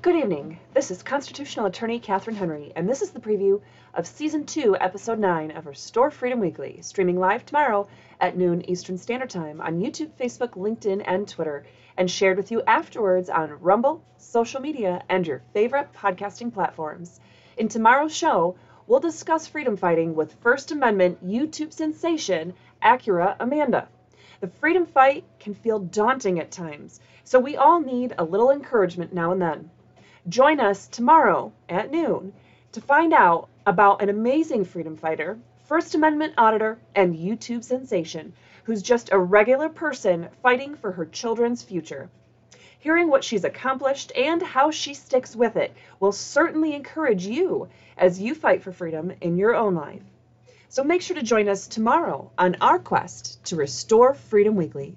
Good evening. This is constitutional attorney Catherine Henry, and this is the preview of season two, episode nine of Restore Freedom Weekly, streaming live tomorrow at noon Eastern Standard Time on YouTube, Facebook, LinkedIn, and Twitter, and shared with you afterwards on Rumble, social media, and your favorite podcasting platforms. In tomorrow's show, we'll discuss freedom fighting with First Amendment YouTube sensation Acura Amanda. The freedom fight can feel daunting at times, so we all need a little encouragement now and then. Join us tomorrow at noon to find out about an amazing freedom fighter, First Amendment auditor, and YouTube sensation who's just a regular person fighting for her children's future. Hearing what she's accomplished and how she sticks with it will certainly encourage you as you fight for freedom in your own life. So make sure to join us tomorrow on our quest to restore Freedom Weekly.